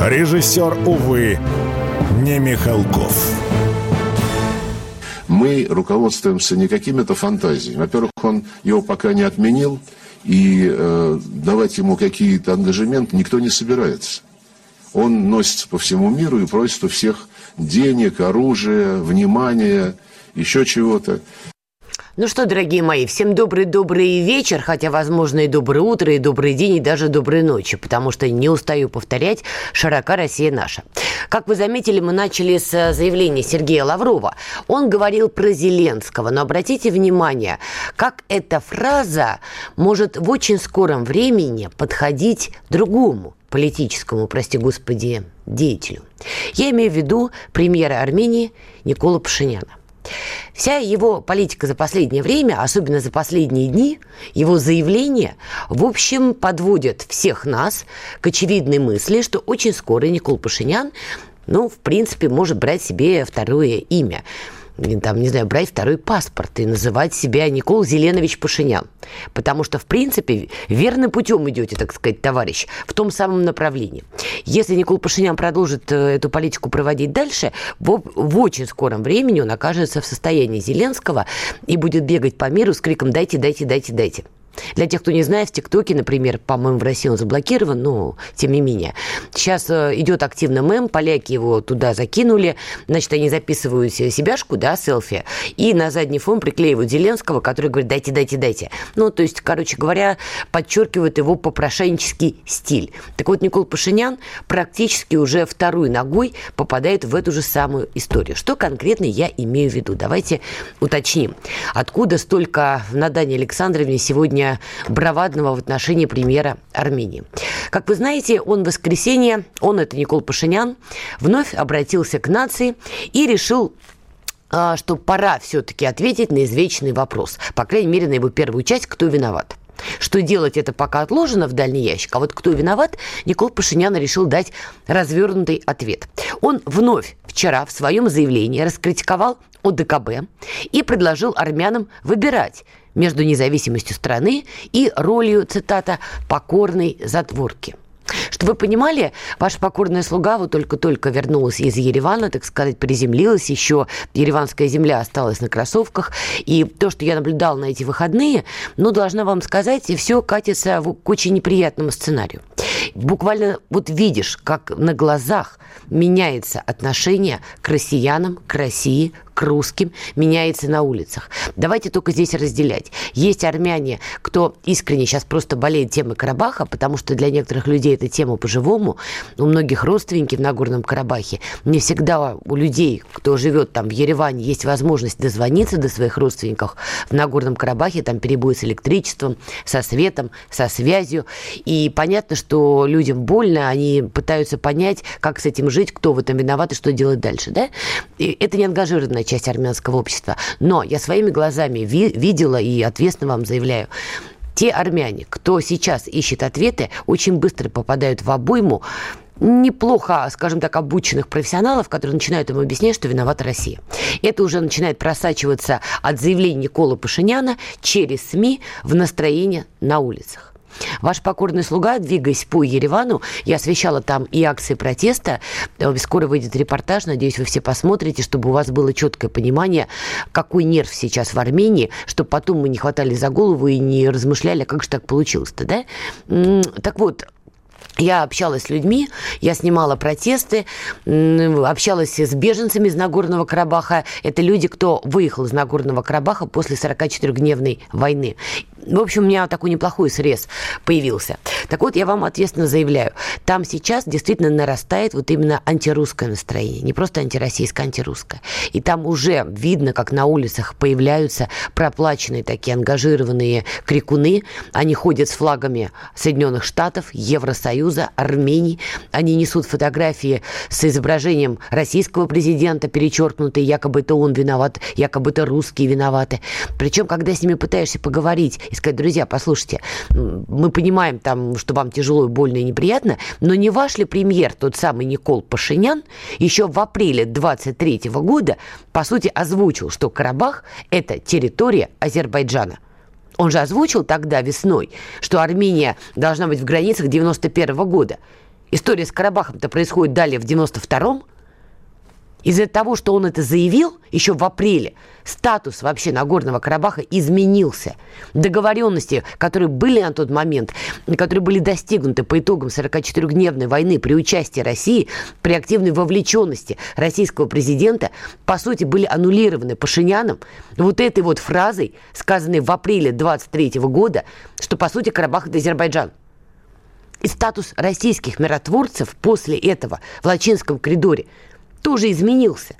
Режиссер, увы, не Михалков. Мы руководствуемся не какими-то фантазиями. Во-первых, он его пока не отменил, и э, давать ему какие-то ангажементы никто не собирается. Он носится по всему миру и просит у всех денег, оружия, внимания, еще чего-то. Ну что, дорогие мои, всем добрый-добрый вечер, хотя, возможно, и доброе утро, и добрый день, и даже доброй ночи, потому что, не устаю повторять, широка Россия наша. Как вы заметили, мы начали с э, заявления Сергея Лаврова. Он говорил про Зеленского, но обратите внимание, как эта фраза может в очень скором времени подходить другому политическому, прости господи, деятелю. Я имею в виду премьера Армении Никола Пашиняна. Вся его политика за последнее время, особенно за последние дни, его заявления, в общем, подводят всех нас к очевидной мысли, что очень скоро Никол Пашинян, ну, в принципе, может брать себе второе имя – там, не знаю, брать второй паспорт и называть себя Никол Зеленович Пашинян. Потому что, в принципе, верным путем идете, так сказать, товарищ, в том самом направлении. Если Никол Пашинян продолжит э, эту политику проводить дальше, в, в очень скором времени он окажется в состоянии Зеленского и будет бегать по миру с криком «дайте, дайте, дайте, дайте». Для тех, кто не знает, в ТикТоке, например, по-моему, в России он заблокирован, но тем не менее. Сейчас э, идет активно мем, поляки его туда закинули, значит, они записывают себяшку, да, селфи, и на задний фон приклеивают Зеленского, который говорит, дайте, дайте, дайте. Ну, то есть, короче говоря, подчеркивают его попрошайнический стиль. Так вот, Никол Пашинян практически уже второй ногой попадает в эту же самую историю. Что конкретно я имею в виду? Давайте уточним. Откуда столько в Надане Александровне сегодня сегодня бравадного в отношении премьера Армении. Как вы знаете, он в воскресенье, он это Никол Пашинян, вновь обратился к нации и решил а, что пора все-таки ответить на извечный вопрос. По крайней мере, на его первую часть «Кто виноват?». Что делать, это пока отложено в дальний ящик. А вот кто виноват, Никол Пашинян решил дать развернутый ответ. Он вновь вчера в своем заявлении раскритиковал ОДКБ и предложил армянам выбирать между независимостью страны и ролью, цитата, «покорной затворки». Чтобы вы понимали, ваша покорная слуга вот только-только вернулась из Еревана, так сказать, приземлилась, еще ереванская земля осталась на кроссовках, и то, что я наблюдал на эти выходные, ну, должна вам сказать, и все катится к очень неприятному сценарию. Буквально вот видишь, как на глазах меняется отношение к россиянам, к России, к русским меняется на улицах. Давайте только здесь разделять. Есть армяне, кто искренне сейчас просто болеет темой Карабаха, потому что для некоторых людей эта тема по-живому. У многих родственники в Нагорном Карабахе. Не всегда у людей, кто живет там в Ереване, есть возможность дозвониться до своих родственников в Нагорном Карабахе. Там перебои с электричеством, со светом, со связью. И понятно, что людям больно, они пытаются понять, как с этим жить, кто в этом виноват и что делать дальше. Да? И это не ангажированная часть армянского общества. Но я своими глазами ви- видела и ответственно вам заявляю, те армяне, кто сейчас ищет ответы, очень быстро попадают в обойму неплохо, скажем так, обученных профессионалов, которые начинают им объяснять, что виновата Россия. Это уже начинает просачиваться от заявлений Никола Пашиняна через СМИ в настроение на улицах. Ваш покорный слуга, двигаясь по Еревану, я освещала там и акции протеста. Э, скоро выйдет репортаж, надеюсь, вы все посмотрите, чтобы у вас было четкое понимание, какой нерв сейчас в Армении, чтобы потом мы не хватали за голову и не размышляли, как же так получилось-то, да? Так вот, я общалась с людьми, я снимала протесты, общалась с беженцами из Нагорного Карабаха. Это люди, кто выехал из Нагорного Карабаха после 44-дневной войны. В общем, у меня такой неплохой срез появился. Так вот, я вам ответственно заявляю, там сейчас действительно нарастает вот именно антирусское настроение. Не просто антироссийское, а антирусское. И там уже видно, как на улицах появляются проплаченные такие ангажированные крикуны. Они ходят с флагами Соединенных Штатов, Евросоюза, Союза, Армении. Они несут фотографии с изображением российского президента, перечеркнутые, якобы это он виноват, якобы это русские виноваты. Причем, когда с ними пытаешься поговорить и сказать, друзья, послушайте, мы понимаем, там, что вам тяжело, больно и неприятно, но не ваш ли премьер, тот самый Никол Пашинян, еще в апреле 23 года, по сути, озвучил, что Карабах – это территория Азербайджана. Он же озвучил тогда весной, что Армения должна быть в границах 91 года. История с Карабахом-то происходит далее в 92-м. Из-за того, что он это заявил еще в апреле, статус вообще Нагорного Карабаха изменился. Договоренности, которые были на тот момент, которые были достигнуты по итогам 44-дневной войны при участии России, при активной вовлеченности российского президента, по сути, были аннулированы Пашиняном вот этой вот фразой, сказанной в апреле 23 года, что, по сути, Карабах – это Азербайджан. И статус российских миротворцев после этого в Лачинском коридоре – тоже изменился.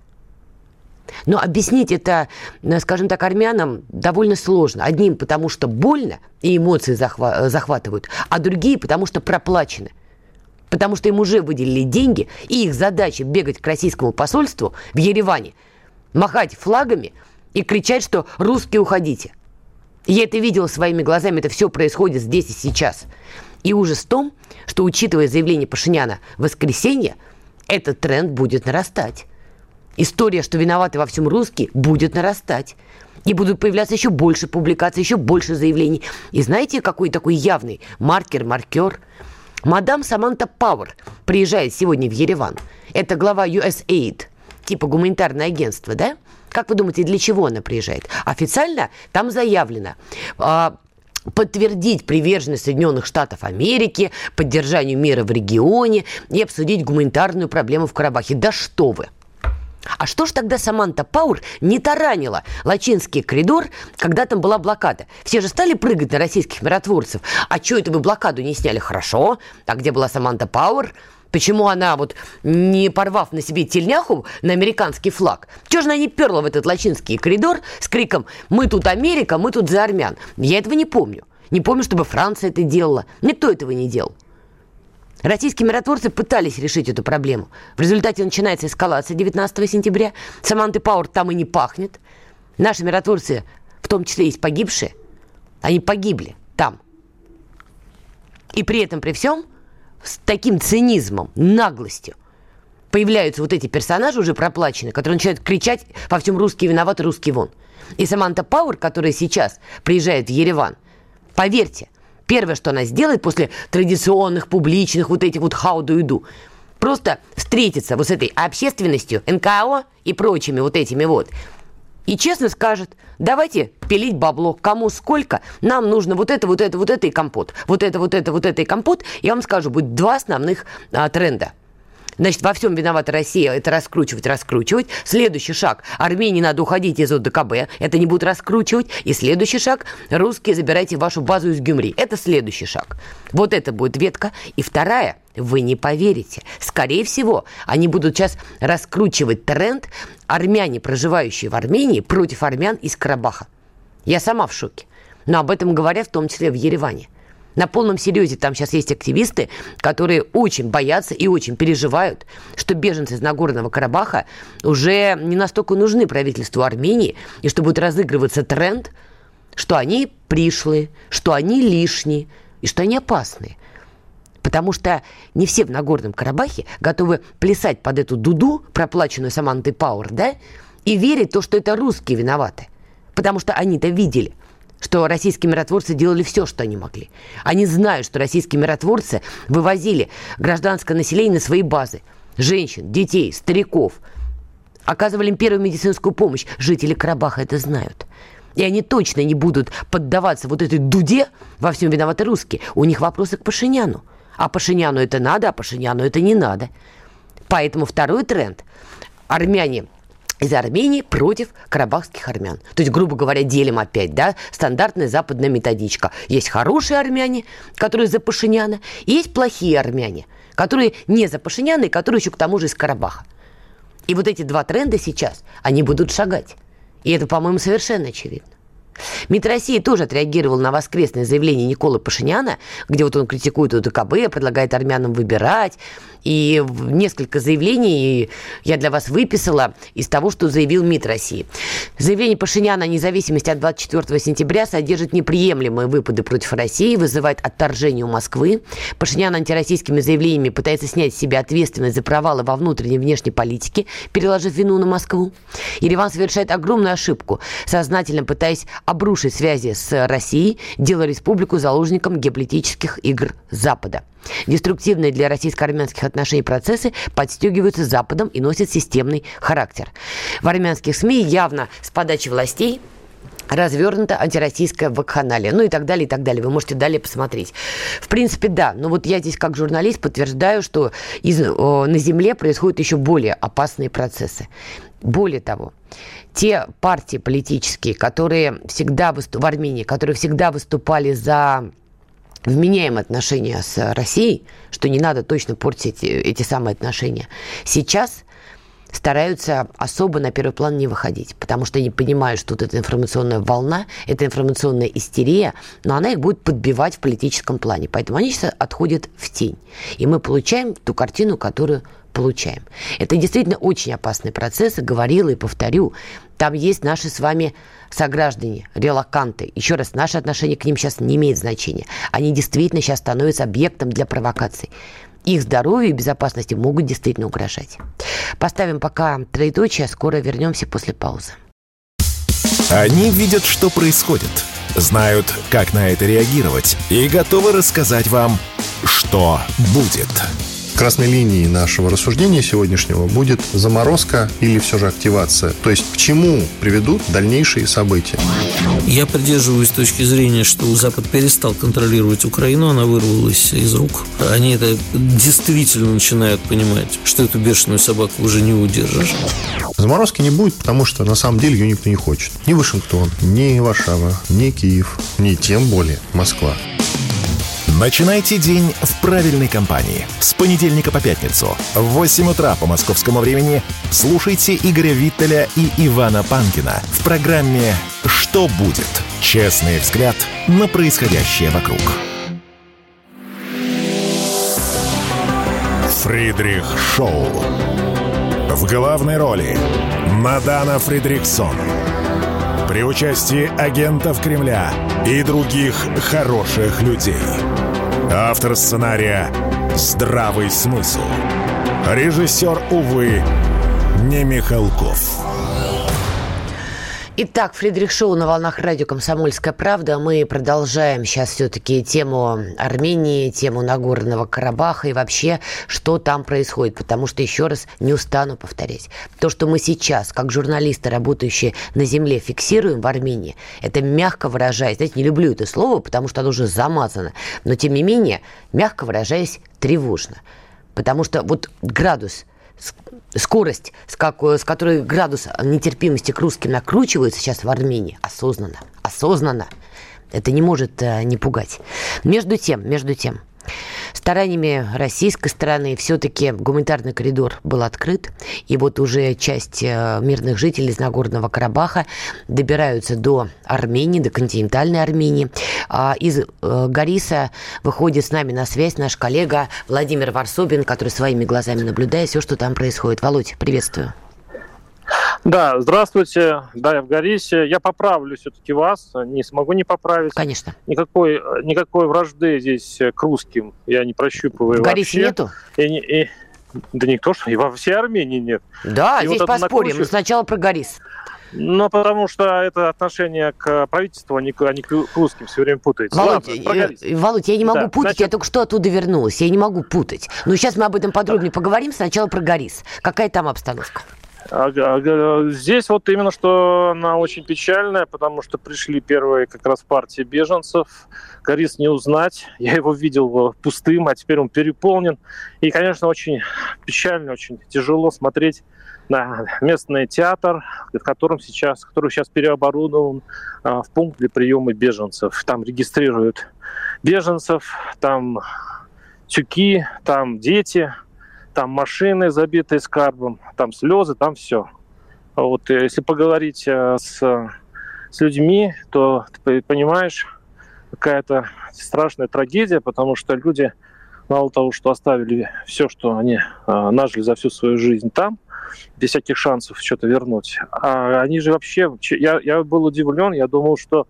Но объяснить это, э, скажем так, армянам довольно сложно. Одним, потому что больно и эмоции захва- захватывают, а другие, потому что проплачены. Потому что им уже выделили деньги, и их задача бегать к российскому посольству в Ереване, махать флагами и кричать, что «русские, уходите». Я это видела своими глазами, это все происходит здесь и сейчас. И ужас в том, что, учитывая заявление Пашиняна в воскресенье, этот тренд будет нарастать. История, что виноваты во всем русские, будет нарастать. И будут появляться еще больше публикаций, еще больше заявлений. И знаете, какой такой явный маркер, маркер? Мадам Саманта Пауэр приезжает сегодня в Ереван. Это глава USAID, типа гуманитарное агентство, да? Как вы думаете, для чего она приезжает? Официально там заявлено, а, подтвердить приверженность Соединенных Штатов Америки, поддержанию мира в регионе и обсудить гуманитарную проблему в Карабахе. Да что вы! А что ж тогда Саманта Пауэр не таранила Лачинский коридор, когда там была блокада? Все же стали прыгать на российских миротворцев. А что это вы блокаду не сняли? Хорошо. А где была Саманта Пауэр? Почему она, вот не порвав на себе тельняху на американский флаг, чего же она не перла в этот лачинский коридор с криком «Мы тут Америка, мы тут за армян»? Я этого не помню. Не помню, чтобы Франция это делала. Никто этого не делал. Российские миротворцы пытались решить эту проблему. В результате начинается эскалация 19 сентября. Саманты Пауэр там и не пахнет. Наши миротворцы, в том числе есть погибшие, они погибли там. И при этом, при всем, с таким цинизмом, наглостью появляются вот эти персонажи уже проплаченные, которые начинают кричать во всем русские виноваты, русский вон. И Саманта Пауэр, которая сейчас приезжает в Ереван, поверьте, первое, что она сделает после традиционных, публичных вот этих вот хауду-иду, просто встретиться вот с этой общественностью, НКО и прочими вот этими вот, и честно скажет, давайте пилить бабло, кому сколько, нам нужно вот это, вот это, вот это и компот. Вот это, вот это, вот это и компот. Я вам скажу, будет два основных а, тренда. Значит, во всем виновата Россия, это раскручивать, раскручивать. Следующий шаг, Армении надо уходить из ОДКБ, это не будут раскручивать. И следующий шаг, русские забирайте вашу базу из Гюмри. Это следующий шаг. Вот это будет ветка. И вторая, вы не поверите. Скорее всего, они будут сейчас раскручивать тренд армяне, проживающие в Армении, против армян из Карабаха. Я сама в шоке. Но об этом говорят в том числе в Ереване. На полном серьезе там сейчас есть активисты, которые очень боятся и очень переживают, что беженцы из Нагорного Карабаха уже не настолько нужны правительству Армении, и что будет разыгрываться тренд, что они пришлые, что они лишние, и что они опасные. Потому что не все в Нагорном Карабахе готовы плясать под эту дуду, проплаченную Самантой Пауэр, да, и верить то, что это русские виноваты. Потому что они-то видели, что российские миротворцы делали все, что они могли. Они знают, что российские миротворцы вывозили гражданское население на свои базы. Женщин, детей, стариков. Оказывали им первую медицинскую помощь. Жители Карабаха это знают. И они точно не будут поддаваться вот этой дуде во всем виноваты русские. У них вопросы к Пашиняну. А Пашиняну это надо, а Пашиняну это не надо. Поэтому второй тренд. Армяне из Армении против карабахских армян. То есть, грубо говоря, делим опять, да, стандартная западная методичка. Есть хорошие армяне, которые за Пашиняна, и есть плохие армяне, которые не за Пашиняна и которые еще к тому же из Карабаха. И вот эти два тренда сейчас, они будут шагать. И это, по-моему, совершенно очевидно. МИД России тоже отреагировал на воскресное заявление Николы Пашиняна, где вот он критикует УДКБ, предлагает армянам выбирать, и несколько заявлений я для вас выписала из того, что заявил МИД России. Заявление Пашиняна о независимости от 24 сентября содержит неприемлемые выпады против России, вызывает отторжение у Москвы. Пашинян антироссийскими заявлениями пытается снять с себя ответственность за провалы во внутренней и внешней политике, переложив вину на Москву. Ереван совершает огромную ошибку, сознательно пытаясь обрушить связи с Россией, делая республику заложником геополитических игр Запада. Деструктивные для российско-армянских отношений процессы подстегиваются Западом и носят системный характер. В армянских СМИ явно с подачи властей развернута антироссийская вакханалия, ну и так далее, и так далее. Вы можете далее посмотреть. В принципе, да. Но вот я здесь как журналист подтверждаю, что из, о, на Земле происходят еще более опасные процессы. Более того, те партии политические, которые всегда в Армении, которые всегда выступали за вменяем отношения с Россией, что не надо точно портить эти, эти самые отношения, сейчас стараются особо на первый план не выходить, потому что они понимают, что вот эта информационная волна, эта информационная истерия, но она их будет подбивать в политическом плане. Поэтому они сейчас отходят в тень. И мы получаем ту картину, которую получаем. Это действительно очень опасный процесс, и говорила и повторю. Там есть наши с вами сограждане, релаканты. Еще раз, наше отношение к ним сейчас не имеет значения. Они действительно сейчас становятся объектом для провокаций. Их здоровью и безопасности могут действительно угрожать. Поставим пока троеточие, скоро вернемся после паузы. Они видят, что происходит, знают, как на это реагировать и готовы рассказать вам, что будет красной линией нашего рассуждения сегодняшнего будет заморозка или все же активация. То есть к чему приведут дальнейшие события? Я придерживаюсь точки зрения, что Запад перестал контролировать Украину, она вырвалась из рук. Они это действительно начинают понимать, что эту бешеную собаку уже не удержишь. Заморозки не будет, потому что на самом деле ее никто не хочет. Ни Вашингтон, ни Варшава, ни Киев, ни тем более Москва. Начинайте день в правильной компании. С понедельника по пятницу в 8 утра по московскому времени слушайте Игоря Виттеля и Ивана Панкина в программе «Что будет?» Честный взгляд на происходящее вокруг. Фридрих Шоу. В главной роли Мадана Фридриксон. При участии агентов Кремля и других хороших людей. Автор сценария «Здравый смысл». Режиссер, увы, не Михалков. Итак, Фридрих Шоу на волнах радио «Комсомольская правда». Мы продолжаем сейчас все-таки тему Армении, тему Нагорного Карабаха и вообще, что там происходит. Потому что, еще раз, не устану повторять. То, что мы сейчас, как журналисты, работающие на земле, фиксируем в Армении, это мягко выражаясь, знаете, не люблю это слово, потому что оно уже замазано, но тем не менее, мягко выражаясь, тревожно. Потому что вот градус – скорость, с, как, с которой градус нетерпимости к русским накручивается сейчас в Армении, осознанно, осознанно, это не может э, не пугать. Между тем, между тем, Стараниями российской стороны все-таки гуманитарный коридор был открыт, и вот уже часть э, мирных жителей из Нагорного Карабаха добираются до Армении, до континентальной Армении. А из э, Гориса выходит с нами на связь наш коллега Владимир Варсобин, который своими глазами наблюдает все, что там происходит. Володь, приветствую. Да, здравствуйте. Да, я в Горисе. Я поправлю все-таки вас. Не смогу не поправить. Конечно. Никакой, никакой вражды здесь к русским я не прощупываю В Горисе вообще. нету? И, и, да никто, что и во всей Армении нет. Да, и здесь вот поспорим. Накручивает... Сначала про Горис. Ну, потому что это отношение к правительству, а не к, а не к русским все время путается. Володь, Ладно, э, Володь я не могу да, путать, значит... я только что оттуда вернулась, я не могу путать. Но сейчас мы об этом подробнее поговорим. Сначала про Горис. Какая там обстановка? Здесь вот именно что она очень печальная, потому что пришли первые как раз партии беженцев. Горис не узнать. Я его видел пустым, а теперь он переполнен. И, конечно, очень печально, очень тяжело смотреть на местный театр, в котором сейчас, который сейчас переоборудован а, в пункт для приема беженцев. Там регистрируют беженцев, там тюки, там дети – там машины забитые скарбом, там слезы, там все. Вот э, если поговорить э, с с людьми, то ты понимаешь, какая-то страшная трагедия, потому что люди мало того, что оставили все, что они э, нажили за всю свою жизнь там, без всяких шансов что-то вернуть. А они же вообще... Я, я был удивлен, я думал, что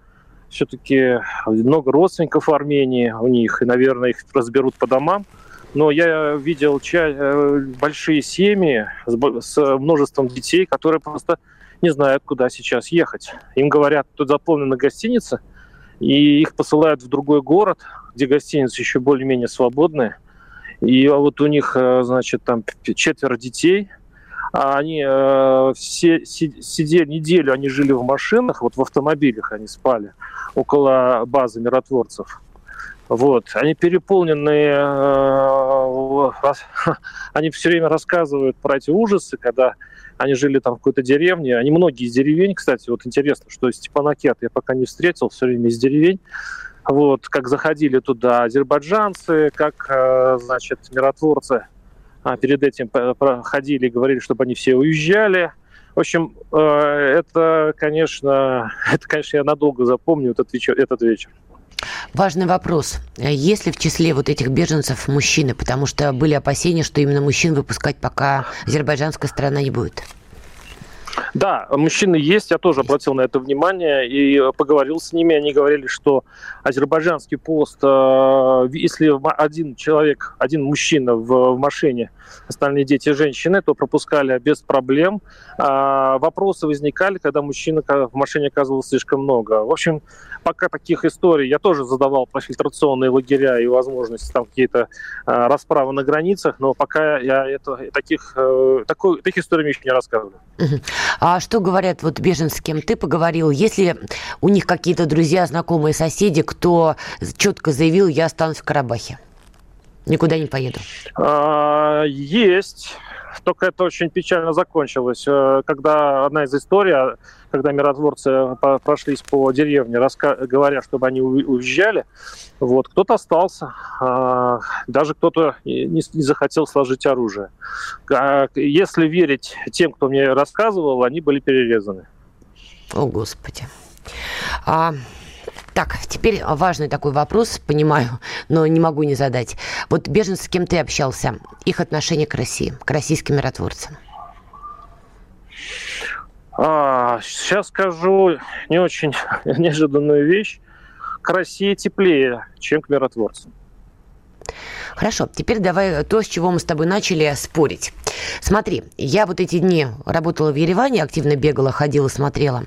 все-таки много родственников в Армении у них, и, наверное, их разберут по домам. Но я видел ча- э, большие семьи с, с множеством детей, которые просто не знают, куда сейчас ехать. Им говорят, тут заполнена гостиница, и их посылают в другой город, где гостиницы еще более-менее свободные. И вот у них, э, значит, там четверо детей – а они э, все сидели неделю, они жили в машинах, вот в автомобилях они спали около базы миротворцев. Вот. Они переполненные, э, они все время рассказывают про эти ужасы, когда они жили там в какой-то деревне. Они многие из деревень, кстати, вот интересно, что Степанакет я пока не встретил, все время из деревень. Вот, как заходили туда азербайджанцы, как, э, значит, миротворцы а перед этим проходили и говорили, чтобы они все уезжали. В общем, э, это, конечно, это, конечно, я надолго запомню этот вечер. Этот вечер. Важный вопрос. Есть ли в числе вот этих беженцев мужчины? Потому что были опасения, что именно мужчин выпускать пока азербайджанская сторона не будет. Да, мужчины есть, я тоже обратил на это внимание и поговорил с ними. Они говорили, что азербайджанский пост, э, если один человек, один мужчина в машине, остальные дети и женщины, то пропускали без проблем. А вопросы возникали, когда мужчина в машине оказывалось слишком много. В общем, пока таких историй, я тоже задавал про фильтрационные лагеря и возможности там какие-то а, расправы на границах, но пока я это, таких, э, такой, таких историй еще не рассказываю. А что говорят вот беженцы, с кем ты поговорил? Если у них какие-то друзья, знакомые, соседи, кто четко заявил, я останусь в Карабахе? Никуда не поеду. А, есть. Только это очень печально закончилось. Э, когда одна из историй, когда миротворцы прошлись по деревне, говоря, чтобы они уезжали, вот, кто-то остался, а, даже кто-то не захотел сложить оружие. А, если верить тем, кто мне рассказывал, они были перерезаны. О, Господи. А, так, теперь важный такой вопрос, понимаю, но не могу не задать. Вот беженцы, с кем ты общался, их отношение к России, к российским миротворцам? А, сейчас скажу не очень неожиданную вещь. К России теплее, чем к миротворцам. Хорошо, теперь давай то, с чего мы с тобой начали спорить. Смотри, я вот эти дни работала в Ереване, активно бегала, ходила, смотрела,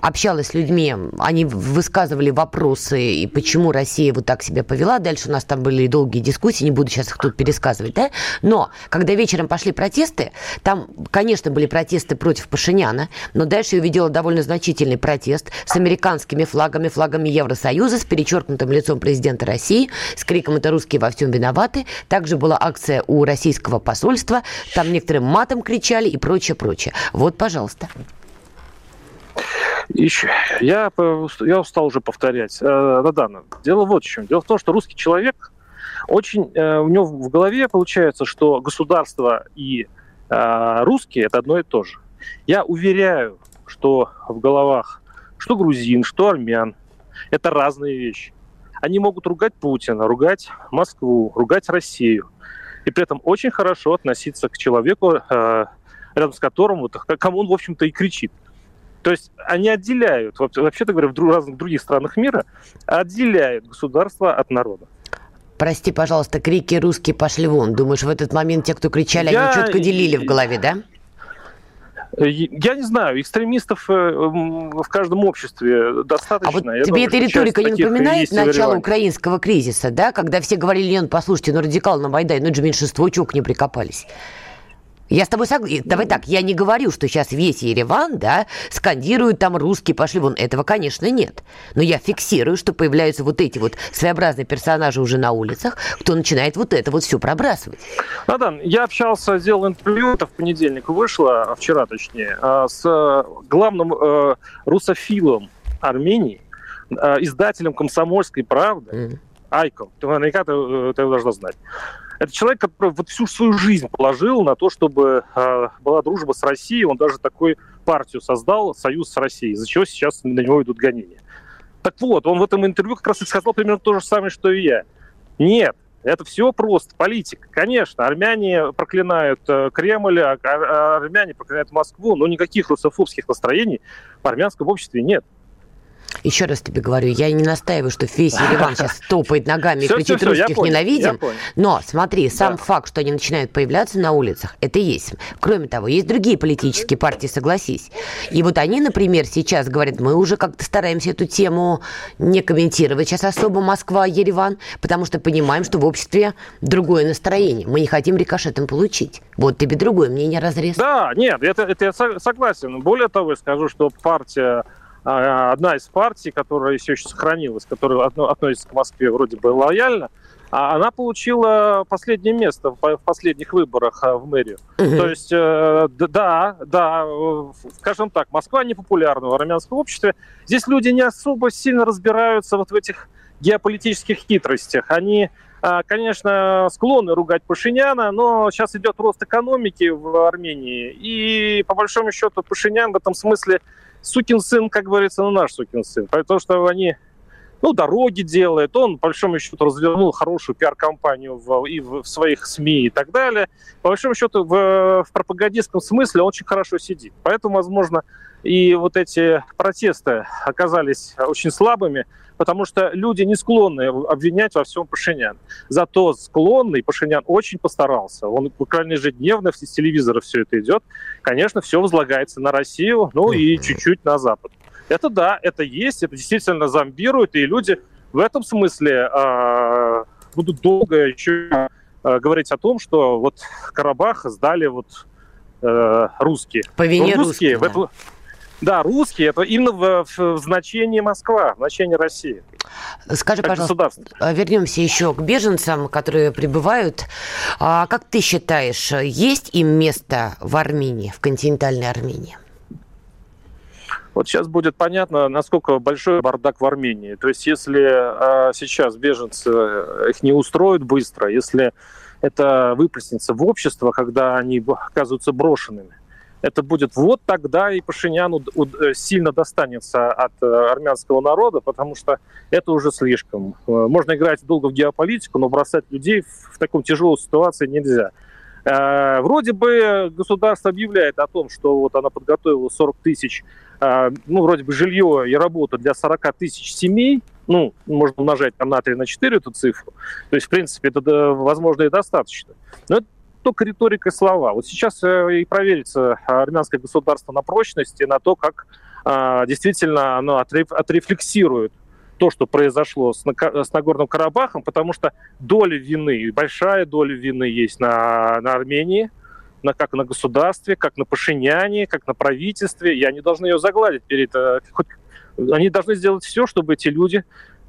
общалась с людьми, они высказывали вопросы, и почему Россия вот так себя повела. Дальше у нас там были долгие дискуссии, не буду сейчас их тут пересказывать, да? Но когда вечером пошли протесты, там, конечно, были протесты против Пашиняна, но дальше я увидела довольно значительный протест с американскими флагами, флагами Евросоюза, с перечеркнутым лицом президента России, с криком «Это русские во всем виноваты». Также была акция у российского посольства, там некоторым матом кричали и прочее, прочее. Вот, пожалуйста. Еще. Я, я устал уже повторять. Э, Дадана, дело вот в чем. Дело в том, что русский человек очень... Э, у него в голове получается, что государство и э, русские – это одно и то же. Я уверяю, что в головах что грузин, что армян – это разные вещи. Они могут ругать Путина, ругать Москву, ругать Россию и при этом очень хорошо относиться к человеку, рядом с которым, вот, кому он, в общем-то, и кричит. То есть они отделяют, вообще-то говоря, в разных других странах мира, отделяют государство от народа. Прости, пожалуйста, крики русские пошли вон. Думаешь, в этот момент те, кто кричали, Я... они четко делили в голове, да? Я не знаю, экстремистов э, в каждом обществе достаточно. А вот Я тебе эта риторика не напоминает начало украинского кризиса, да, когда все говорили, Лен, послушайте, ну радикал на Майдане, ну это же меньшинство, чего к ним прикопались? Я с тобой согласен. Давай так, я не говорю, что сейчас весь Ереван, да, скандируют там русские пошли вон. Этого, конечно, нет. Но я фиксирую, что появляются вот эти вот своеобразные персонажи уже на улицах, кто начинает вот это вот все пробрасывать. Ну да, я общался, сделал интервью, это в понедельник вышло, а вчера точнее, а, с э, главным э, русофилом Армении, э, издателем «Комсомольской правды», mm. Айком. Ты наверняка ты, ты его должна знать. Это человек, который вот всю свою жизнь положил на то, чтобы э, была дружба с Россией. Он даже такой партию создал, союз с Россией, из-за чего сейчас на него идут гонения. Так вот, он в этом интервью как раз и сказал примерно то же самое, что и я. Нет, это все просто политика. Конечно, армяне проклинают э, Кремль, а, а армяне проклинают Москву, но никаких русофобских настроений в армянском обществе нет. Еще раз тебе говорю, я не настаиваю, что весь Ереван сейчас топает ногами и кричит русских ненавидим. Но смотри, сам факт, что они начинают появляться на улицах, это есть. Кроме того, есть другие политические партии, согласись. И вот они, например, сейчас говорят, мы уже как-то стараемся эту тему не комментировать сейчас особо Москва, Ереван, потому что понимаем, что в обществе другое настроение. Мы не хотим рикошетом получить. Вот тебе другое мнение разрез. Да, нет, это, это я согласен. Более того, я скажу, что партия одна из партий, которая все еще сохранилась, которая относится к Москве вроде бы лояльно, а она получила последнее место в последних выборах а, в мэрию. Угу. То есть, э, да, да, скажем так, Москва не популярна в армянском обществе. Здесь люди не особо сильно разбираются вот в этих геополитических хитростях. Они, конечно, склонны ругать Пашиняна, но сейчас идет рост экономики в Армении, и по большому счету Пашинян в этом смысле сукин сын, как говорится, ну наш сукин сын. Потому что они ну, дороги делает, он, по большому счету, развернул хорошую пиар-компанию в, и в, в своих СМИ и так далее. По большому счету, в, в пропагандистском смысле он очень хорошо сидит. Поэтому, возможно, и вот эти протесты оказались очень слабыми, потому что люди не склонны обвинять во всем Пашинян. Зато склонный Пашинян очень постарался. Он буквально ежедневно с телевизора все это идет. Конечно, все возлагается на Россию, ну и чуть-чуть на Запад. Это да, это есть, это действительно зомбирует, и люди в этом смысле э, будут долго еще э, говорить о том, что вот Карабах сдали вот э, русские. По вине русские. русские да. Да, русские, это именно в, в значении Москва, в значении России. Скажи, как пожалуйста, вернемся еще к беженцам, которые прибывают. А как ты считаешь, есть им место в Армении, в континентальной Армении? Вот сейчас будет понятно, насколько большой бардак в Армении. То есть если а, сейчас беженцы э, их не устроят быстро, если это выплеснется в общество, когда они оказываются брошенными, это будет вот тогда и Пашиняну э, сильно достанется от э, армянского народа, потому что это уже слишком. Э, можно играть долго в геополитику, но бросать людей в таком тяжелой ситуации нельзя. Вроде бы государство объявляет о том, что вот она подготовила 40 тысяч, ну, вроде бы жилье и работа для 40 тысяч семей, ну, можно умножать там на 3, на 4 эту цифру. То есть, в принципе, это, возможно, и достаточно. Но это только риторика и слова. Вот сейчас э, и проверится армянское государство на прочность и на то, как а, действительно оно отрефлексирует то, что произошло с Нагорным Карабахом, потому что доля вины, большая доля вины есть на, на Армении, на, как на государстве, как на Пашиняне, как на правительстве, и они должны ее загладить перед... Э, хоть, они должны сделать все, чтобы эти люди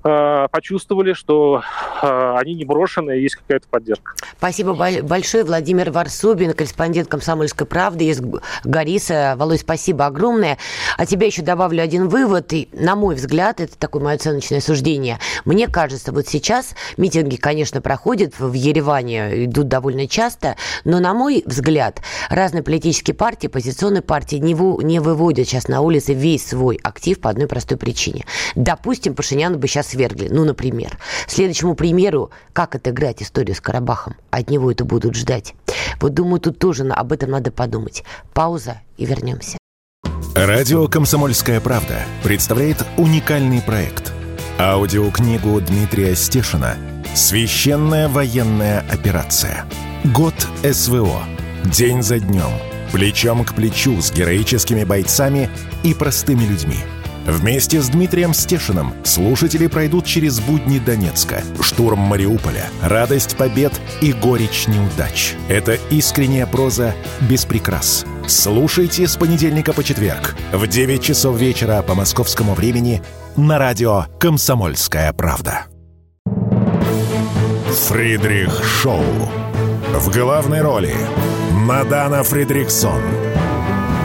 почувствовали, что э, они не брошены, есть какая-то поддержка. Спасибо большое. Владимир Варсубин, корреспондент «Комсомольской правды» из Гориса. Володь, спасибо огромное. А тебе еще добавлю один вывод. И, на мой взгляд, это такое мое оценочное суждение. Мне кажется, вот сейчас митинги, конечно, проходят в Ереване, идут довольно часто, но, на мой взгляд, разные политические партии, оппозиционные партии не, не выводят сейчас на улицы весь свой актив по одной простой причине. Допустим, Пашинян бы сейчас свергли. Ну, например. Следующему примеру, как отыграть историю с Карабахом. От него это будут ждать. Вот думаю, тут тоже об этом надо подумать. Пауза и вернемся. Радио «Комсомольская правда» представляет уникальный проект. Аудиокнигу Дмитрия Стешина «Священная военная операция. Год СВО. День за днем. Плечом к плечу с героическими бойцами и простыми людьми – Вместе с Дмитрием Стешиным слушатели пройдут через будни Донецка, штурм Мариуполя, радость побед и горечь неудач. Это искренняя проза без прикрас. Слушайте с понедельника по четверг в 9 часов вечера по московскому времени на радио «Комсомольская правда». Фридрих Шоу. В главной роли Мадана Фридриксон –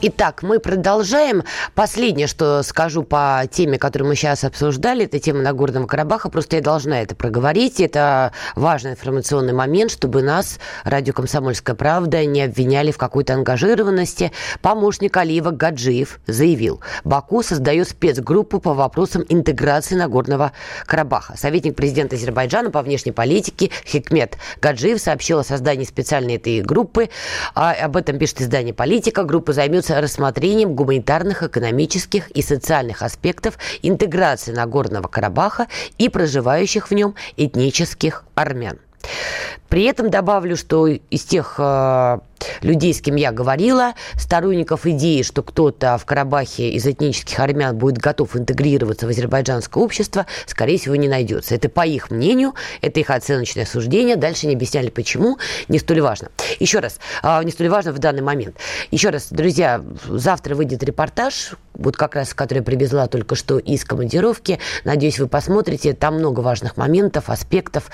Итак, мы продолжаем. Последнее, что скажу по теме, которую мы сейчас обсуждали, это тема Нагорного Карабаха. Просто я должна это проговорить. Это важный информационный момент, чтобы нас, радио «Комсомольская правда», не обвиняли в какой-то ангажированности. Помощник Алиева Гаджиев заявил, Баку создает спецгруппу по вопросам интеграции Нагорного Карабаха. Советник президента Азербайджана по внешней политике Хикмет Гаджиев сообщил о создании специальной этой группы. А об этом пишет издание «Политика». Группа займется занимаются рассмотрением гуманитарных, экономических и социальных аспектов интеграции Нагорного Карабаха и проживающих в нем этнических армян. При этом добавлю, что из тех э, людей, с кем я говорила, сторонников идеи, что кто-то в Карабахе из этнических армян будет готов интегрироваться в азербайджанское общество, скорее всего, не найдется. Это по их мнению, это их оценочное суждение. Дальше не объясняли, почему. Не столь важно. Еще раз, э, не столь важно в данный момент. Еще раз, друзья, завтра выйдет репортаж, вот как раз, который я привезла только что из командировки. Надеюсь, вы посмотрите. Там много важных моментов, аспектов.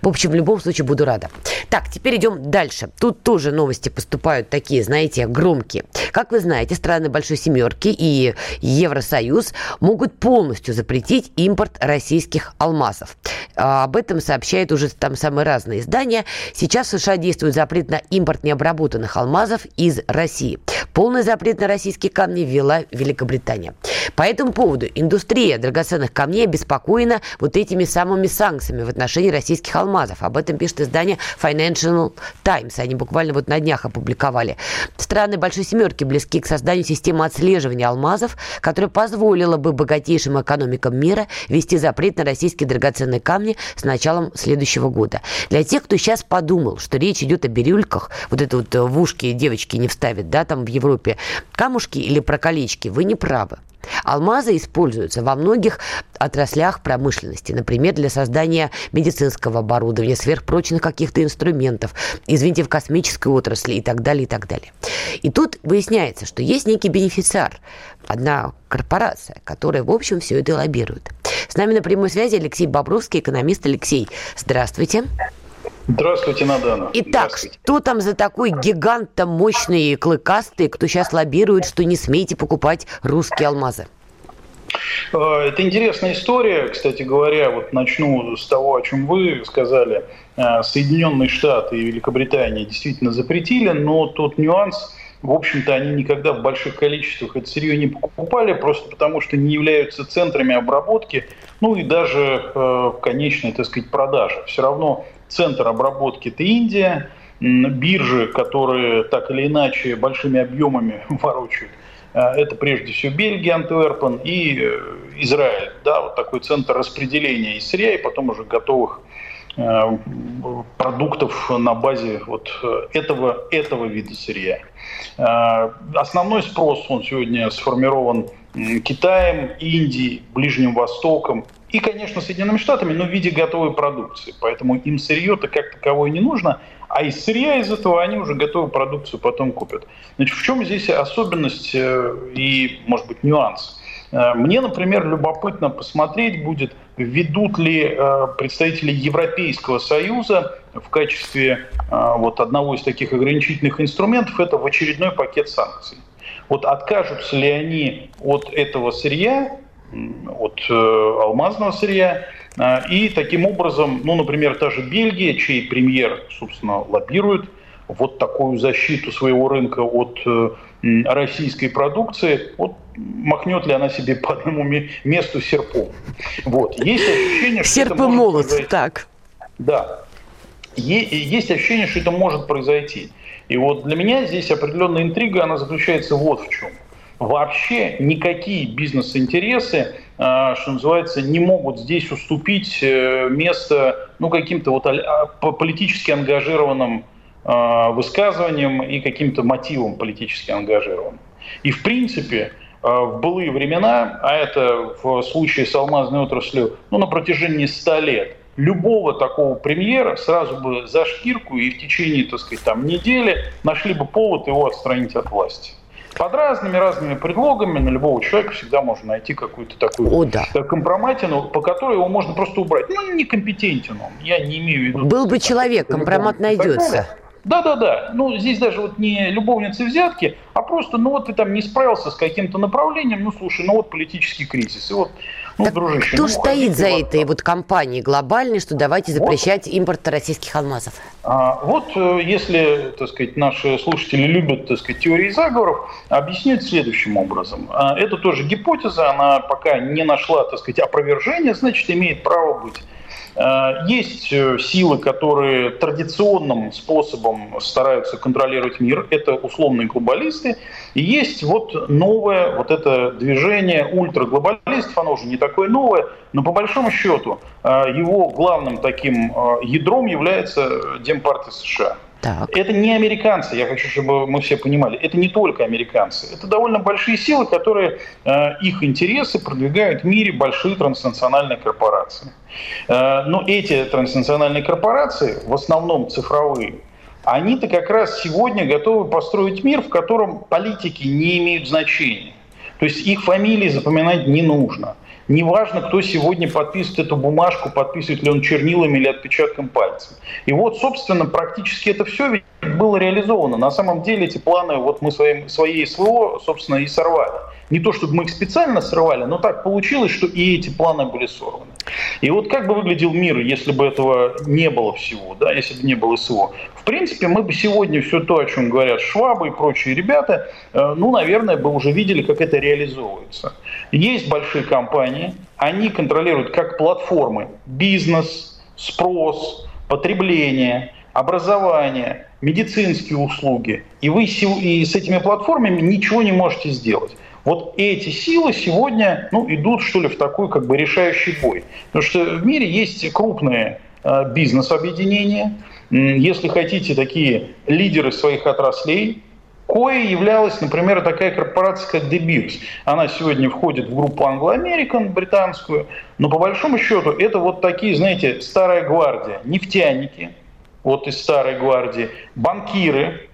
В общем, в любом случае буду рада. Так, теперь идем дальше. Тут тоже новости поступают такие, знаете, громкие. Как вы знаете, страны Большой Семерки и Евросоюз могут полностью запретить импорт российских алмазов. А, об этом сообщают уже там самые разные издания. Сейчас в США действует запрет на импорт необработанных алмазов из России. Полный запрет на российские камни ввела Великобритания. По этому поводу индустрия драгоценных камней обеспокоена вот этими самыми санкциями в отношении российских алмазов. Об этом пишет издание Financial Times. Они буквально вот на днях опубликовали. Страны Большой Семерки близки к созданию системы отслеживания алмазов, которая позволила бы богатейшим экономикам мира ввести запрет на российские драгоценные камни с началом следующего года. Для тех, кто сейчас подумал, что речь идет о бирюльках, вот это вот в ушки девочки не вставят, да, там в Европе, камушки или про колечки, вы не правы. Алмазы используются во многих отраслях промышленности, например, для создания медицинского оборудования, сверхпрочных каких-то инструментов, извините, в космической отрасли и так далее, и так далее. И тут выясняется, что есть некий бенефициар, одна корпорация, которая, в общем, все это лоббирует. С нами на прямой связи Алексей Бобровский, экономист. Алексей, здравствуйте. Здравствуйте, Надана. Итак, что там за такой гигант мощный и клыкастый, кто сейчас лоббирует, что не смейте покупать русские алмазы? Э, это интересная история, кстати говоря, вот начну с того, о чем вы сказали. Э, Соединенные Штаты и Великобритания действительно запретили, но тот нюанс, в общем-то, они никогда в больших количествах это сырье не покупали, просто потому что не являются центрами обработки, ну и даже э, конечной, так сказать, продажи. Все равно центр обработки – это Индия, биржи, которые так или иначе большими объемами ворочают, э, это прежде всего Бельгия, Антверпен и э, Израиль. Да, вот такой центр распределения и сырья, и потом уже готовых э, продуктов на базе вот этого, этого вида сырья. Основной спрос, он сегодня сформирован Китаем, Индией, Ближним Востоком и, конечно, Соединенными Штатами, но в виде готовой продукции. Поэтому им сырье-то как таковое не нужно, а из сырья из этого они уже готовую продукцию потом купят. Значит, в чем здесь особенность э, и, может быть, нюанс? Э, мне, например, любопытно посмотреть будет, ведут ли э, представители Европейского Союза в качестве вот одного из таких ограничительных инструментов это в очередной пакет санкций. Вот откажутся ли они от этого сырья, от э, алмазного сырья, э, и таким образом, ну, например, та же Бельгия, чей премьер, собственно, лоббирует вот такую защиту своего рынка от э, российской продукции, вот махнет ли она себе по одному месту серпом. Вот. Есть ощущение, что Серп и молот, так. Да. Есть ощущение, что это может произойти. И вот для меня здесь определенная интрига, она заключается вот в чем. Вообще никакие бизнес-интересы, а, что называется, не могут здесь уступить э, место ну, каким-то вот а, политически ангажированным а, высказываниям и каким-то мотивам политически ангажированным. И в принципе, в былые времена, а это в случае с алмазной отраслью, ну, на протяжении 100 лет, любого такого премьера сразу бы за шкирку и в течение, так сказать, там, недели нашли бы повод его отстранить от власти. Под разными разными предлогами на любого человека всегда можно найти какую-то такую О, да. компроматину, по которой его можно просто убрать. Ну, некомпетентен он. Я не имею в виду... Был бы человек, компромат найдется. Да-да-да. Ну, здесь даже вот не любовницы взятки, а просто, ну вот ты там не справился с каким-то направлением, ну слушай, ну вот политический кризис. И вот, ну, так дружище, кто ну, стоит за вот этой вот компанией глобальной, что давайте запрещать вот. импорт российских алмазов? А, вот э, если, так сказать, наши слушатели любят, так сказать, теории заговоров, объяснить следующим образом. А, это тоже гипотеза, она пока не нашла, так сказать, опровержения, значит, имеет право быть. Э, есть э, силы, которые традиционным способом стараются контролировать мир. Это условные глобалисты. И есть вот новое вот это движение ультраглобалистов. Оно уже не такое новое, но по большому счету э, его главным таким ядром является Демпартия США. Так. Это не американцы, я хочу, чтобы мы все понимали, это не только американцы. Это довольно большие силы, которые э, их интересы продвигают в мире большие транснациональные корпорации. Э, но эти транснациональные корпорации, в основном цифровые, они-то как раз сегодня готовы построить мир, в котором политики не имеют значения. То есть их фамилии запоминать не нужно. Неважно, кто сегодня подписывает эту бумажку, подписывает ли он чернилами или отпечатком пальца. И вот, собственно, практически это все было реализовано. На самом деле эти планы вот мы своим, своей СВО, собственно, и сорвали. Не то, чтобы мы их специально срывали, но так получилось, что и эти планы были сорваны. И вот как бы выглядел мир, если бы этого не было всего, да, если бы не было СВО? В принципе, мы бы сегодня все то, о чем говорят Швабы и прочие ребята, э, ну, наверное, бы уже видели, как это реализовывается. Есть большие компании, они контролируют как платформы бизнес, спрос, потребление, образование, медицинские услуги. И вы с этими платформами ничего не можете сделать. Вот эти силы сегодня ну, идут, что ли, в такой как бы решающий бой. Потому что в мире есть крупные э, бизнес-объединения, если хотите, такие лидеры своих отраслей, кое являлась, например, такая корпорация, как De Beers. Она сегодня входит в группу Anglo-American, британскую, но по большому счету это вот такие, знаете, старая гвардия, нефтяники, вот из старой гвардии, банкиры,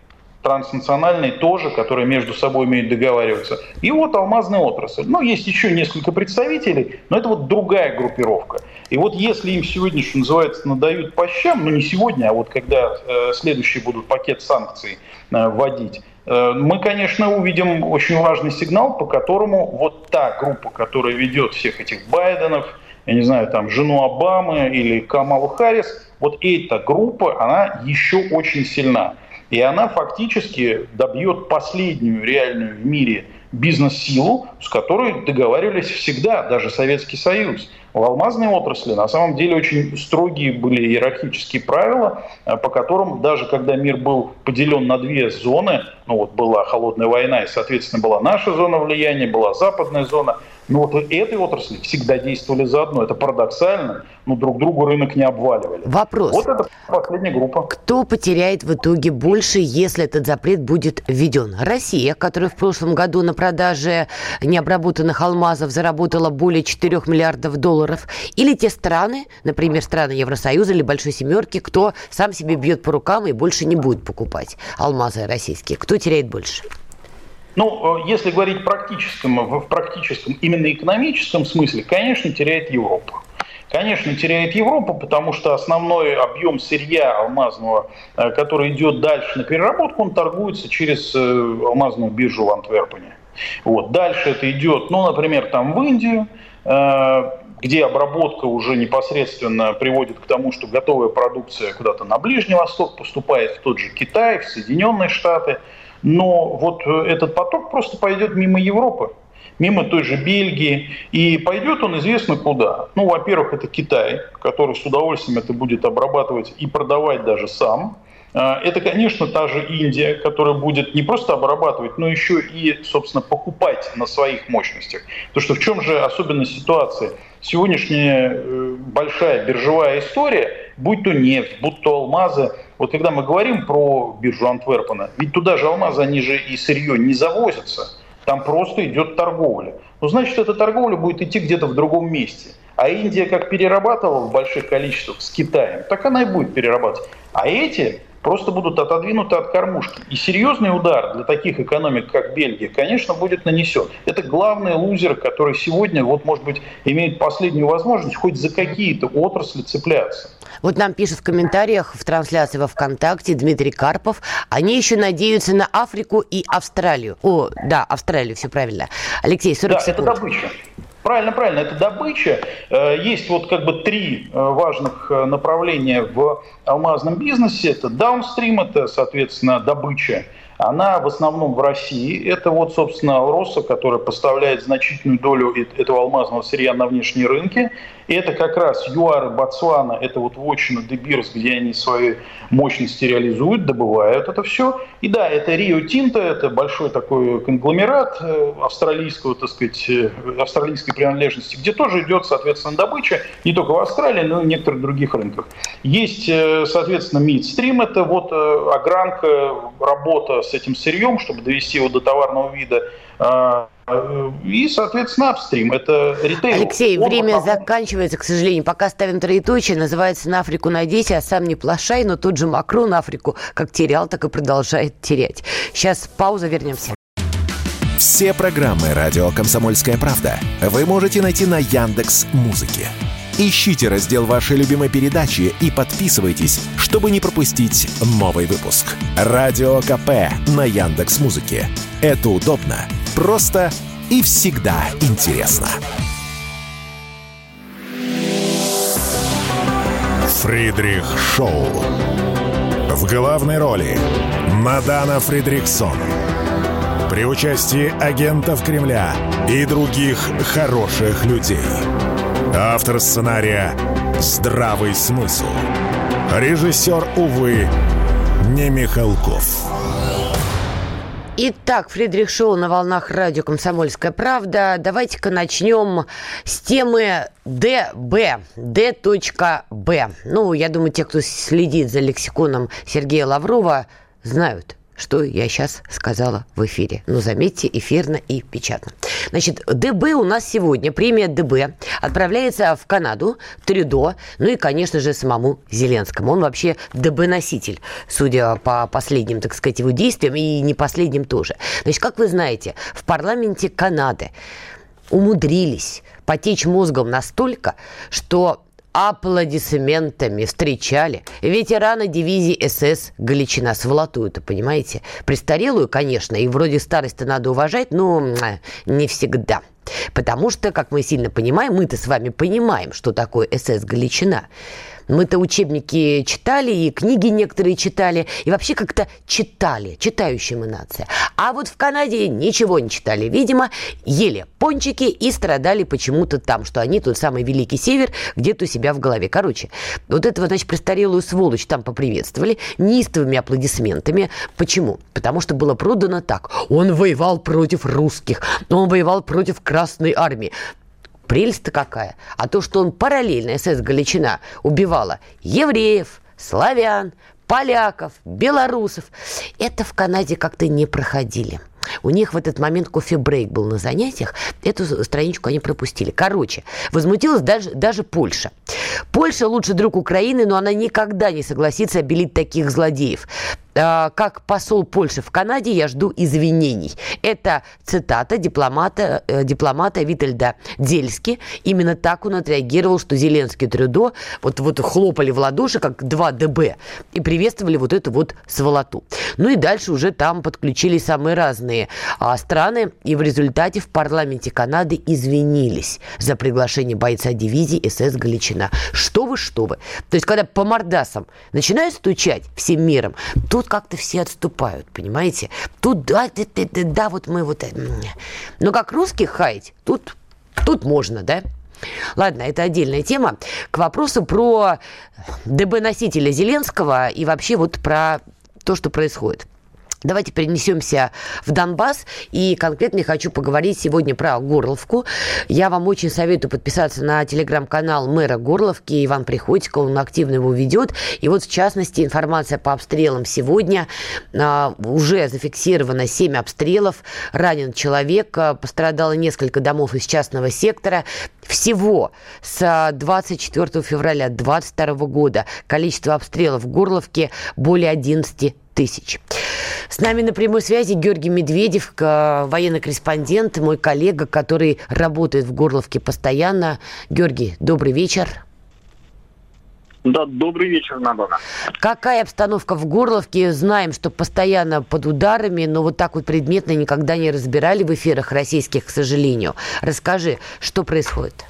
транснациональные тоже, которые между собой умеют договариваться. И вот алмазная отрасль. Ну, есть еще несколько представителей, но это вот другая группировка. И вот если им сегодня, что называется, надают по щам, ну не сегодня, а вот когда э, следующий будут пакет санкций э, вводить, э, мы, конечно, увидим очень важный сигнал, по которому вот та группа, которая ведет всех этих Байденов, я не знаю, там, жену Обамы или Камалу Харрис, вот эта группа, она еще очень сильна. И она фактически добьет последнюю реальную в мире бизнес-силу, с которой договаривались всегда, даже Советский Союз. В алмазной отрасли на самом деле очень строгие были иерархические правила, э, по которым даже когда мир был поделен на две зоны, ну вот была холодная война и, соответственно, была наша зона влияния, была западная зона – но вот этой отрасли всегда действовали заодно. Это парадоксально, но друг другу рынок не обваливали. Вопрос. Вот это последняя группа. Кто потеряет в итоге больше, если этот запрет будет введен? Россия, которая в прошлом году на продаже необработанных алмазов заработала более 4 миллиардов долларов, или те страны, например, страны Евросоюза или Большой Семерки, кто сам себе бьет по рукам и больше не будет покупать алмазы российские? Кто теряет больше? Ну, э, если говорить практическом, в практическом, именно экономическом смысле, конечно, теряет Европа. Конечно, теряет Европа, потому что основной объем сырья алмазного, э, который идет дальше на переработку, он торгуется через э, алмазную биржу в Антверпене. Вот. Дальше это идет, ну, например, там в Индию, где обработка уже непосредственно приводит к тому, что готовая продукция куда-то на Ближний Восток поступает в тот же Китай, в Соединенные Штаты – но вот э, этот поток просто пойдет мимо Европы, мимо той же Бельгии, и пойдет он известно куда. Ну, во-первых, это Китай, который с удовольствием это будет обрабатывать и продавать даже сам. А, это, конечно, та же Индия, которая будет не просто обрабатывать, но еще и, собственно, покупать на своих мощностях. Потому что в чем же особенность ситуации? Сегодняшняя э, большая биржевая история, будь то нефть, будь то алмазы, вот когда мы говорим про биржу Антверпена, ведь туда же алмазы, они же и сырье не завозятся, там просто идет торговля. Ну, значит, эта торговля будет идти где-то в другом месте. А Индия как перерабатывала в больших количествах с Китаем, так она и будет перерабатывать. А эти просто будут отодвинуты от кормушки. И серьезный удар для таких экономик, как Бельгия, конечно, будет нанесен. Это главный лузер, который сегодня, вот, может быть, имеет последнюю возможность хоть за какие-то отрасли цепляться. Вот нам пишет в комментариях в трансляции во ВКонтакте Дмитрий Карпов. Они еще надеются на Африку и Австралию. О, да, Австралию, все правильно. Алексей, 40 да, секунд. это добыча. Правильно, правильно, это добыча. Э, есть вот как бы три э, важных э, направления в алмазном бизнесе. Это даунстрим, это, соответственно, добыча она в основном в России. Это вот, собственно, Росса, которая поставляет значительную долю этого алмазного сырья на внешние рынки. Это как раз ЮАР и Ботсвана, это вот Вотчина, Дебирс, где они свои мощности реализуют, добывают это все. И да, это Рио Тинто, это большой такой конгломерат э, австралийского, так сказать, э, австралийской принадлежности, где тоже идет, соответственно, добыча не только в Австралии, но и в некоторых других рынках. Есть, э, соответственно, Мидстрим, это вот огранка, работа с этим сырьем, чтобы довести его до товарного вида. А, и, соответственно, апстрим. Это ритейл. Алексей, Он время потом... заканчивается, к сожалению. Пока ставим троеточие, называется «На Африку надейся», а сам не плашай, но тут же Макрон Африку как терял, так и продолжает терять. Сейчас пауза, вернемся. Все программы «Радио Комсомольская правда» вы можете найти на Яндекс Музыке. Ищите раздел вашей любимой передачи и подписывайтесь, чтобы не пропустить новый выпуск. Радио КП на Яндекс Музыке. Это удобно, просто и всегда интересно. Фридрих Шоу. В главной роли Мадана Фридриксон. При участии агентов Кремля и других хороших людей. Автор сценария «Здравый смысл». Режиссер, увы, не Михалков. Итак, Фридрих Шоу на волнах радио «Комсомольская правда». Давайте-ка начнем с темы ДБ. Д.Б. Ну, я думаю, те, кто следит за лексиконом Сергея Лаврова, знают – что я сейчас сказала в эфире. Но заметьте, эфирно и печатно. Значит, ДБ у нас сегодня, премия ДБ, отправляется в Канаду, Трюдо, ну и, конечно же, самому Зеленскому. Он вообще ДБ-носитель, судя по последним, так сказать, его действиям, и не последним тоже. Значит, как вы знаете, в парламенте Канады умудрились потечь мозгом настолько, что аплодисментами встречали ветерана дивизии СС Галичина сволотую-то, понимаете? Престарелую, конечно, и вроде старости надо уважать, но не всегда. Потому что, как мы сильно понимаем, мы-то с вами понимаем, что такое СС Галичина. Мы-то учебники читали, и книги некоторые читали, и вообще как-то читали, читающая мы нация. А вот в Канаде ничего не читали. Видимо, ели пончики и страдали почему-то там, что они тот самый Великий Север где-то у себя в голове. Короче, вот этого, значит, престарелую сволочь там поприветствовали неистовыми аплодисментами. Почему? Потому что было продано так. Он воевал против русских, он воевал против Красной Армии. Прелесть-то какая. А то, что он параллельно, СС Галичина, убивала евреев, славян, поляков, белорусов, это в Канаде как-то не проходили. У них в этот момент кофе-брейк был на занятиях. Эту страничку они пропустили. Короче, возмутилась даже, даже Польша. Польша лучший друг Украины, но она никогда не согласится обелить таких злодеев. А, как посол Польши в Канаде я жду извинений. Это цитата дипломата, э, дипломата Витальда Дельски. Именно так он отреагировал, что Зеленский Трюдо вот, вот хлопали в ладоши, как два ДБ, и приветствовали вот эту вот сволоту. Ну и дальше уже там подключились самые разные а, страны, и в результате в парламенте Канады извинились за приглашение бойца дивизии СС Галичина. Что вы, что вы. То есть, когда по мордасам начинают стучать всем миром, тут тут как-то все отступают, понимаете? Тут, да, да, да, да, вот мы вот... Но как русских хаять, тут, тут можно, да? Ладно, это отдельная тема. К вопросу про ДБ-носителя Зеленского и вообще вот про то, что происходит. Давайте перенесемся в Донбасс. И конкретно я хочу поговорить сегодня про Горловку. Я вам очень советую подписаться на телеграм-канал мэра Горловки. Иван Приходько, он активно его ведет. И вот, в частности, информация по обстрелам сегодня. А, уже зафиксировано 7 обстрелов. Ранен человек. А, пострадало несколько домов из частного сектора. Всего с 24 февраля 2022 года количество обстрелов в Горловке более 11 тысяч. С нами на прямой связи Георгий Медведев, военный корреспондент, мой коллега, который работает в Горловке постоянно. Георгий, добрый вечер. Да, добрый вечер, Надана. Какая обстановка в Горловке? Знаем, что постоянно под ударами, но вот так вот предметно никогда не разбирали в эфирах российских, к сожалению. Расскажи, что происходит?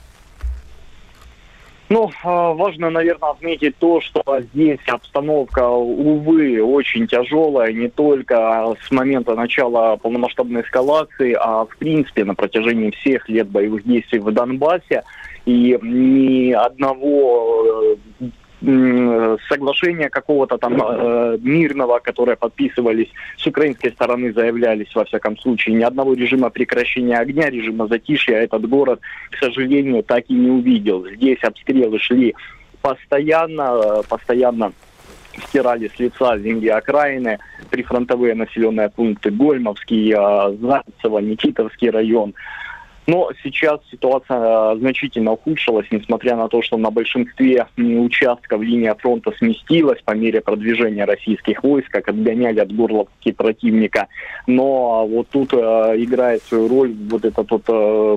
Ну, а, важно, наверное, отметить то, что здесь обстановка, увы, очень тяжелая, не только с момента начала полномасштабной эскалации, а в принципе на протяжении всех лет боевых действий в Донбассе. И ни одного э, соглашения какого-то там э, мирного, которые подписывались с украинской стороны, заявлялись, во всяком случае, ни одного режима прекращения огня, режима затишья этот город, к сожалению, так и не увидел. Здесь обстрелы шли постоянно, э, постоянно стирали с лица земли окраины, прифронтовые населенные пункты Гольмовский, э, Зайцево, Никитовский район. Но сейчас ситуация э, значительно ухудшилась, несмотря на то, что на большинстве участков линия фронта сместилась по мере продвижения российских войск, как отгоняли от горловки противника. Но вот тут э, играет свою роль вот этот вот... Э,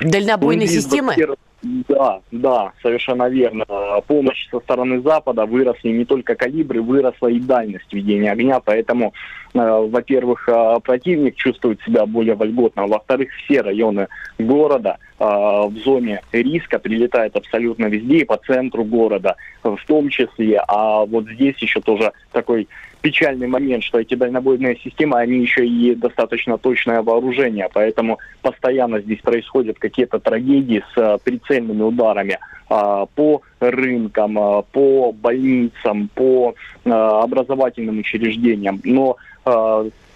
Дальнобойной системы? Да, да, совершенно верно. Помощь со стороны Запада выросли не только калибры, выросла и дальность ведения огня, поэтому, э, во-первых, э, противник чувствует себя более вольготно, во-вторых, все районы города э, в зоне риска прилетают абсолютно везде и по центру города в том числе, а вот здесь еще тоже такой печальный момент, что эти дальнобойные системы, они еще и достаточно точное вооружение, поэтому постоянно здесь происходят какие-то трагедии с э, прицельными ударами а, по рынкам, а, по больницам, по а, образовательным учреждениям. Но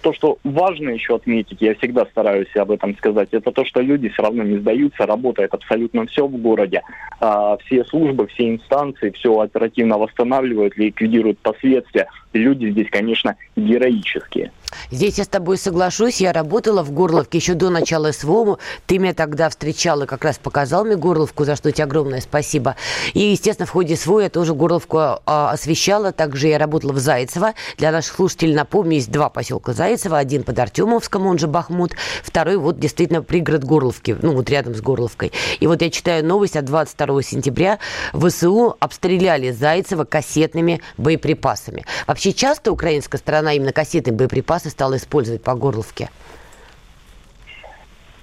то, что важно еще отметить, я всегда стараюсь об этом сказать, это то, что люди все равно не сдаются, работает абсолютно все в городе. А, все службы, все инстанции все оперативно восстанавливают, ликвидируют последствия. Люди здесь, конечно, героические. Здесь я с тобой соглашусь. Я работала в Горловке еще до начала СВО. Ты меня тогда встречал и как раз показал мне Горловку, за что тебе огромное спасибо. И, естественно, в ходе СВО я тоже Горловку а, освещала. Также я работала в Зайцево. Для наших слушателей напомню, есть два поселка Зайцево. Один под Артемовском, он же Бахмут. Второй вот действительно пригород Горловки, ну вот рядом с Горловкой. И вот я читаю новость от 22 сентября. ВСУ обстреляли Зайцево кассетными боеприпасами. Вообще часто украинская сторона именно кассетные боеприпасы стала использовать по Горловке?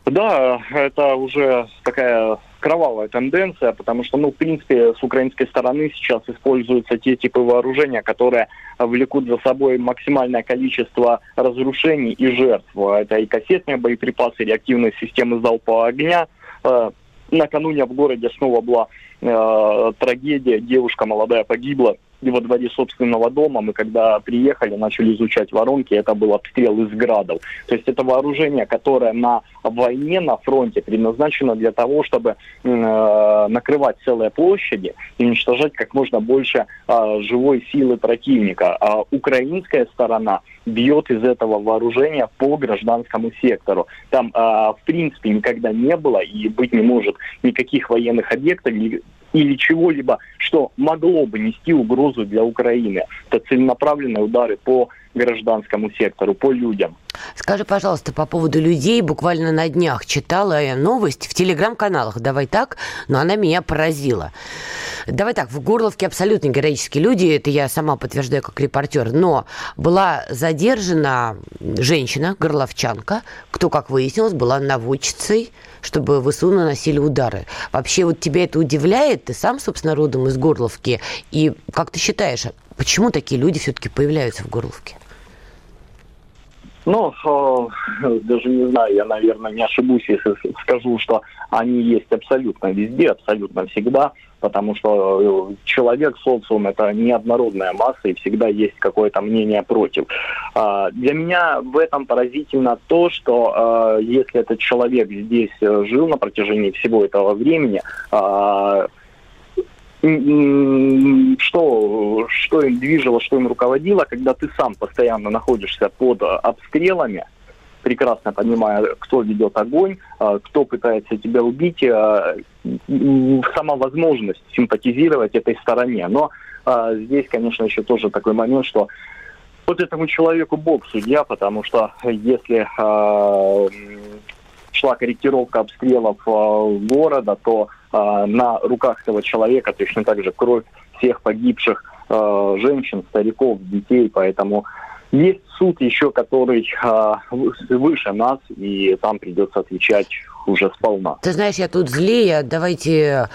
Да, это уже такая кровавая тенденция, потому что, ну, в принципе, с украинской стороны сейчас используются те типы вооружения, которые влекут за собой максимальное количество разрушений и жертв. Это и кассетные боеприпасы, и реактивные системы залпового огня. Э, накануне в городе снова была э, трагедия, девушка молодая погибла во дворе собственного дома. Мы когда приехали, начали изучать воронки, это был обстрел из градов. То есть это вооружение, которое на войне, на фронте предназначено для того, чтобы э, накрывать целые площади и уничтожать как можно больше э, живой силы противника. А украинская сторона бьет из этого вооружения по гражданскому сектору. Там, э, в принципе, никогда не было и быть не может никаких военных объектов или чего-либо, что могло бы нести угрозу для Украины. Это целенаправленные удары по гражданскому сектору, по людям. Скажи, пожалуйста, по поводу людей. Буквально на днях читала я новость в телеграм-каналах «Давай так», но она меня поразила. Давай так, в Горловке абсолютно героические люди, это я сама подтверждаю как репортер, но была задержана женщина, горловчанка, кто, как выяснилось, была наводчицей, чтобы ВСУ наносили удары. Вообще вот тебя это удивляет? Ты сам, собственно, родом из Горловки. И как ты считаешь, почему такие люди все-таки появляются в Горловке? Ну, э, даже не знаю, я, наверное, не ошибусь, если скажу, что они есть абсолютно везде, абсолютно всегда, потому что э, человек, социум – это неоднородная масса, и всегда есть какое-то мнение против. А, для меня в этом поразительно то, что э, если этот человек здесь жил на протяжении всего этого времени, а, что, что им движило, что им руководило, когда ты сам постоянно находишься под обстрелами, прекрасно понимая, кто ведет огонь, а, кто пытается тебя убить, а, сама возможность симпатизировать этой стороне. Но здесь, конечно, еще тоже такой момент, что вот этому человеку Бог судья, потому что если шла корректировка обстрелов города, то э, на руках этого человека точно так же кровь всех погибших э, женщин, стариков, детей, поэтому есть суд еще, который э, выше нас, и там придется отвечать уже сполна. Ты знаешь, я тут злее. Давайте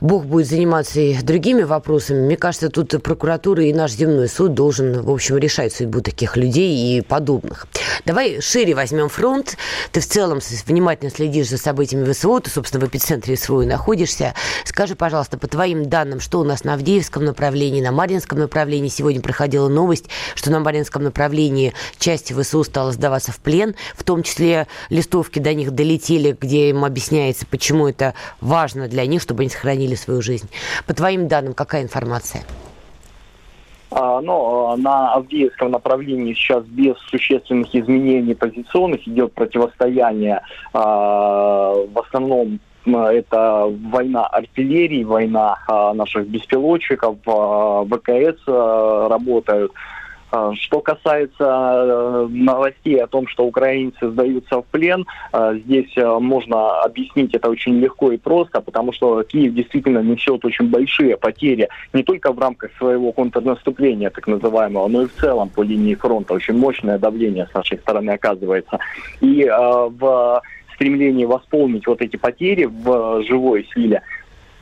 Бог будет заниматься и другими вопросами. Мне кажется, тут прокуратура и наш земной суд должен, в общем, решать судьбу таких людей и подобных. Давай шире возьмем фронт. Ты в целом внимательно следишь за событиями ВСУ. Ты, собственно, в эпицентре СВО и находишься. Скажи, пожалуйста, по твоим данным, что у нас на Авдеевском направлении, на Маринском направлении? Сегодня проходила новость, что на Маринском направлении часть ВСУ стала сдаваться в плен. В том числе листовки до них долетели, где им объясняется, почему это важно для них, чтобы они сохранили свою жизнь. По твоим данным, какая информация? А, а, на Авдеевском направлении сейчас без существенных изменений позиционных идет противостояние а, в основном это война артиллерии, война наших беспилотчиков, ВКС работают. А, что касается э, новостей о том, что украинцы сдаются в плен, э, здесь э, можно объяснить это очень легко и просто, потому что Киев действительно несет очень большие потери не только в рамках своего контрнаступления, так называемого, но и в целом по линии фронта. Очень мощное давление с нашей стороны оказывается. И в стремлении восполнить вот эти потери в живой силе,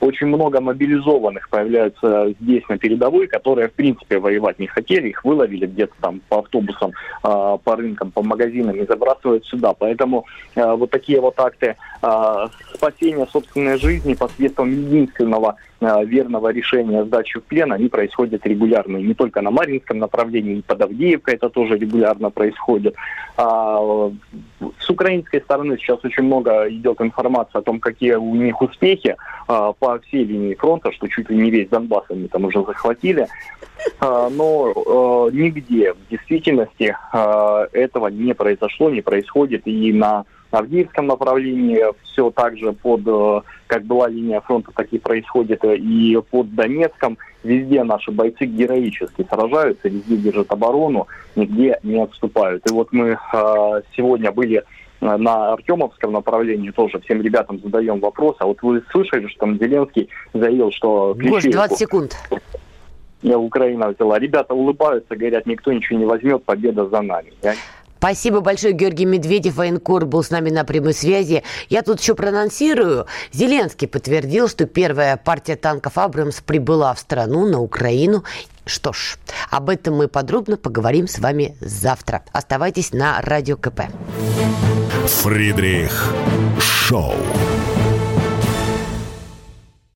очень много мобилизованных появляются здесь на передовой, которые, в принципе, воевать не хотели, их выловили где-то там по автобусам, а, по рынкам, по магазинам и забрасывают сюда. Поэтому а, вот такие вот акты а, спасения собственной жизни посредством единственного верного решения сдачи в плен, они происходят регулярно. И не только на Маринском направлении, и под Авдеевкой это тоже регулярно происходит. С украинской стороны сейчас очень много идет информации о том, какие у них успехи по по всей линии фронта, что чуть ли не весь Донбасс они там уже захватили. А, но э, нигде в действительности э, этого не произошло, не происходит. И на Авдеевском направлении все так же под, э, как была линия фронта, так и происходит и под Донецком. Везде наши бойцы героически сражаются, везде держат оборону, нигде не отступают. И вот мы сегодня были на Артемовском направлении тоже всем ребятам задаем вопрос. А вот вы слышали, что там Зеленский заявил, что... Гош, 20 секунд. Украина взяла. Ребята улыбаются, говорят, никто ничего не возьмет, победа за нами. Спасибо большое, Георгий Медведев, военкор, был с нами на прямой связи. Я тут еще проанонсирую. Зеленский подтвердил, что первая партия танков «Абрамс» прибыла в страну, на Украину. Что ж, об этом мы подробно поговорим с вами завтра. Оставайтесь на Радио КП. Фридрих Шоу.